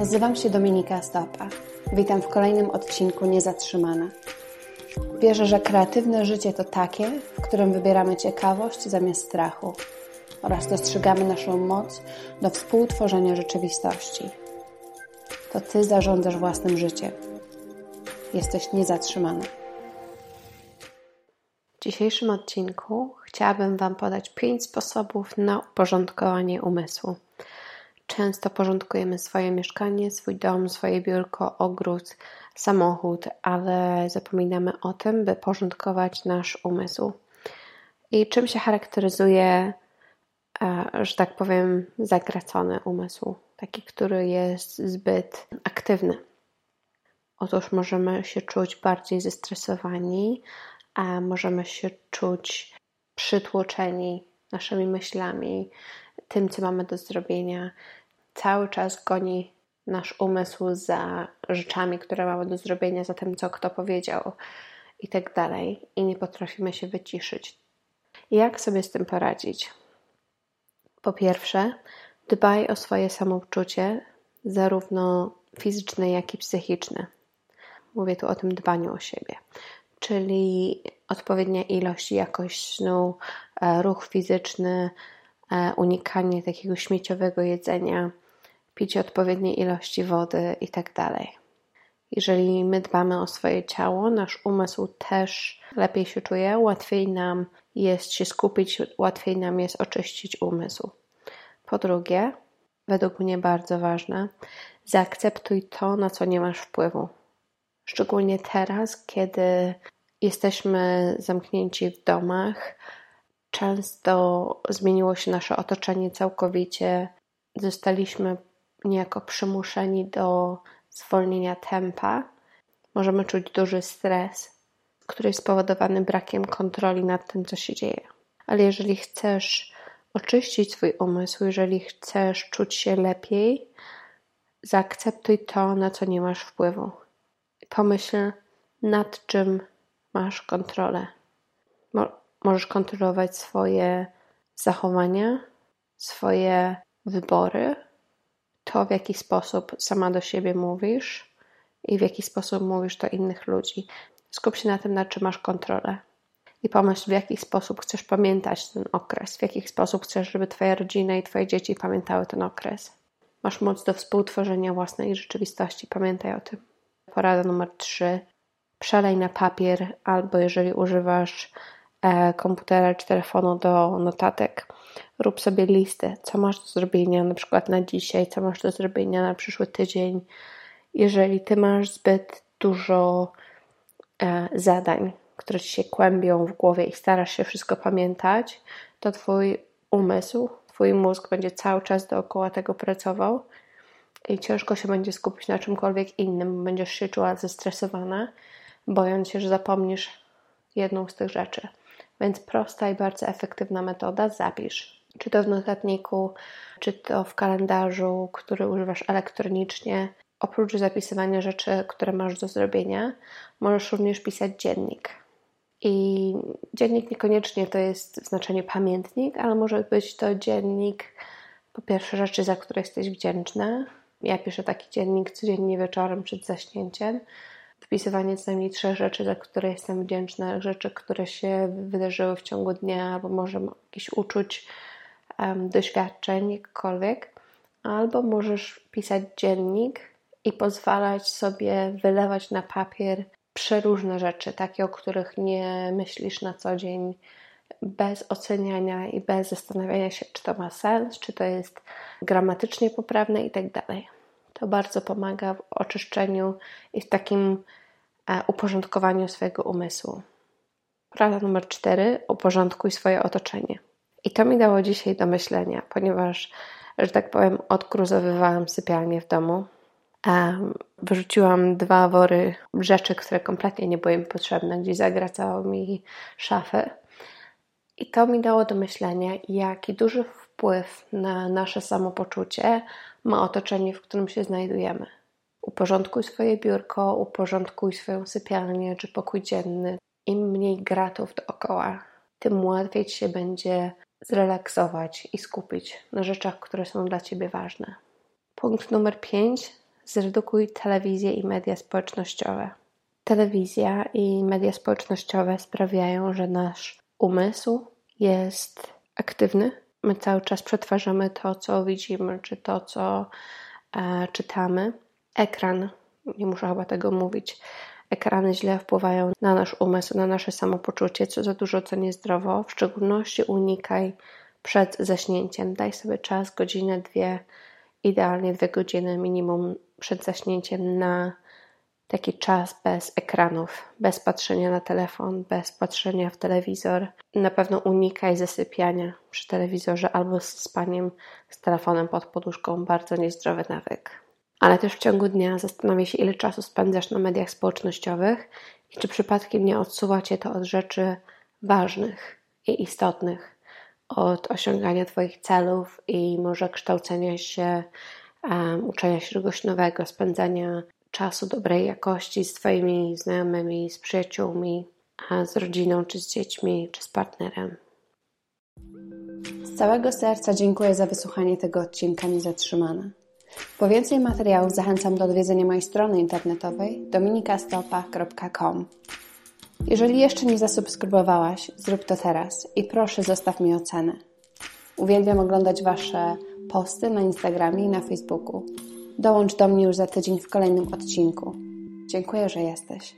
Nazywam się Dominika Stopa. Witam w kolejnym odcinku Niezatrzymana. Wierzę, że kreatywne życie to takie, w którym wybieramy ciekawość zamiast strachu oraz dostrzegamy naszą moc do współtworzenia rzeczywistości. To Ty zarządzasz własnym życiem. Jesteś niezatrzymany. W dzisiejszym odcinku chciałabym Wam podać pięć sposobów na uporządkowanie umysłu. Często porządkujemy swoje mieszkanie, swój dom, swoje biurko, ogród, samochód, ale zapominamy o tym, by porządkować nasz umysł. I czym się charakteryzuje, e, że tak powiem, zagracony umysł, taki, który jest zbyt aktywny? Otóż możemy się czuć bardziej zestresowani, a możemy się czuć przytłoczeni naszymi myślami, tym, co mamy do zrobienia. Cały czas goni nasz umysł za rzeczami, które mamy do zrobienia, za tym, co kto powiedział i tak dalej, i nie potrafimy się wyciszyć. Jak sobie z tym poradzić? Po pierwsze, dbaj o swoje samopoczucie, zarówno fizyczne, jak i psychiczne. Mówię tu o tym dbaniu o siebie czyli odpowiednia ilość jakość snu, e, ruch fizyczny, e, unikanie takiego śmieciowego jedzenia, picie odpowiedniej ilości wody itd. Tak Jeżeli my dbamy o swoje ciało, nasz umysł też lepiej się czuje, łatwiej nam jest się skupić, łatwiej nam jest oczyścić umysł. Po drugie, według mnie bardzo ważne, zaakceptuj to, na co nie masz wpływu. Szczególnie teraz, kiedy jesteśmy zamknięci w domach, często zmieniło się nasze otoczenie całkowicie, zostaliśmy niejako przymuszeni do zwolnienia tempa. Możemy czuć duży stres, który jest spowodowany brakiem kontroli nad tym, co się dzieje. Ale jeżeli chcesz oczyścić swój umysł, jeżeli chcesz czuć się lepiej, zaakceptuj to, na co nie masz wpływu. Pomyśl, nad czym masz kontrolę. Mo możesz kontrolować swoje zachowania, swoje wybory, to w jaki sposób sama do siebie mówisz i w jaki sposób mówisz do innych ludzi. Skup się na tym, na czym masz kontrolę. I pomyśl, w jaki sposób chcesz pamiętać ten okres, w jaki sposób chcesz, żeby Twoja rodzina i Twoje dzieci pamiętały ten okres. Masz moc do współtworzenia własnej rzeczywistości, pamiętaj o tym. Porada numer 3. Przelej na papier, albo jeżeli używasz komputera czy telefonu do notatek, rób sobie listę, co masz do zrobienia na przykład na dzisiaj, co masz do zrobienia na przyszły tydzień. Jeżeli ty masz zbyt dużo e, zadań, które ci się kłębią w głowie i starasz się wszystko pamiętać, to twój umysł, twój mózg będzie cały czas dookoła tego pracował i ciężko się będzie skupić na czymkolwiek innym, będziesz się czuła zestresowana, bojąc się, że zapomnisz jedną z tych rzeczy. Więc prosta i bardzo efektywna metoda zapisz. Czy to w notatniku, czy to w kalendarzu, który używasz elektronicznie. Oprócz zapisywania rzeczy, które masz do zrobienia, możesz również pisać dziennik. I dziennik niekoniecznie to jest znaczenie pamiętnik, ale może być to dziennik po pierwsze rzeczy, za które jesteś wdzięczna. Ja piszę taki dziennik codziennie wieczorem przed zaśnięciem wpisywanie co najmniej trzech rzeczy, za które jestem wdzięczna, rzeczy, które się wydarzyły w ciągu dnia, albo może jakichś uczuć, um, doświadczeń, jakkolwiek. Albo możesz pisać dziennik i pozwalać sobie wylewać na papier przeróżne rzeczy, takie, o których nie myślisz na co dzień, bez oceniania i bez zastanawiania się, czy to ma sens, czy to jest gramatycznie poprawne i tak dalej. To bardzo pomaga w oczyszczeniu i w takim e, uporządkowaniu swojego umysłu. Rada numer cztery: uporządkuj swoje otoczenie. I to mi dało dzisiaj do myślenia, ponieważ, że tak powiem, odkruzowywałam sypialnię w domu. Wyrzuciłam dwa wory rzeczy, które kompletnie nie były mi potrzebne, gdzieś zagracało mi szafę. I to mi dało do myślenia, jaki duży wpływ na nasze samopoczucie ma otoczenie, w którym się znajdujemy. Uporządkuj swoje biurko, uporządkuj swoją sypialnię czy pokój dzienny. Im mniej gratów dookoła, tym łatwiej ci się będzie zrelaksować i skupić na rzeczach, które są dla ciebie ważne. Punkt numer 5. zredukuj telewizję i media społecznościowe. Telewizja i media społecznościowe sprawiają, że nasz umysł jest aktywny. My cały czas przetwarzamy to, co widzimy, czy to, co e, czytamy. Ekran, nie muszę chyba tego mówić, ekrany źle wpływają na nasz umysł, na nasze samopoczucie, co za dużo, co niezdrowo. W szczególności unikaj przed zaśnięciem. Daj sobie czas, godzinę, dwie, idealnie dwie godziny minimum przed zaśnięciem na taki czas bez ekranów, bez patrzenia na telefon, bez patrzenia w telewizor. Na pewno unikaj zasypiania przy telewizorze albo z spaniem z telefonem pod poduszką. Bardzo niezdrowy nawyk. Ale też w ciągu dnia zastanawiaj się, ile czasu spędzasz na mediach społecznościowych i czy przypadkiem nie odsuwa cię to od rzeczy ważnych i istotnych, od osiągania Twoich celów i może kształcenia się, um, uczenia się czegoś nowego, spędzania czasu dobrej jakości z Twoimi znajomymi, z przyjaciółmi, a z rodziną, czy z dziećmi, czy z partnerem. Z całego serca dziękuję za wysłuchanie tego odcinka Niezatrzymane. Po więcej materiałów zachęcam do odwiedzenia mojej strony internetowej dominikastopa.com. Jeżeli jeszcze nie zasubskrybowałaś, zrób to teraz i proszę zostaw mi ocenę. Uwielbiam oglądać Wasze posty na Instagramie i na Facebooku. Dołącz do mnie już za tydzień w kolejnym odcinku. Dziękuję, że jesteś.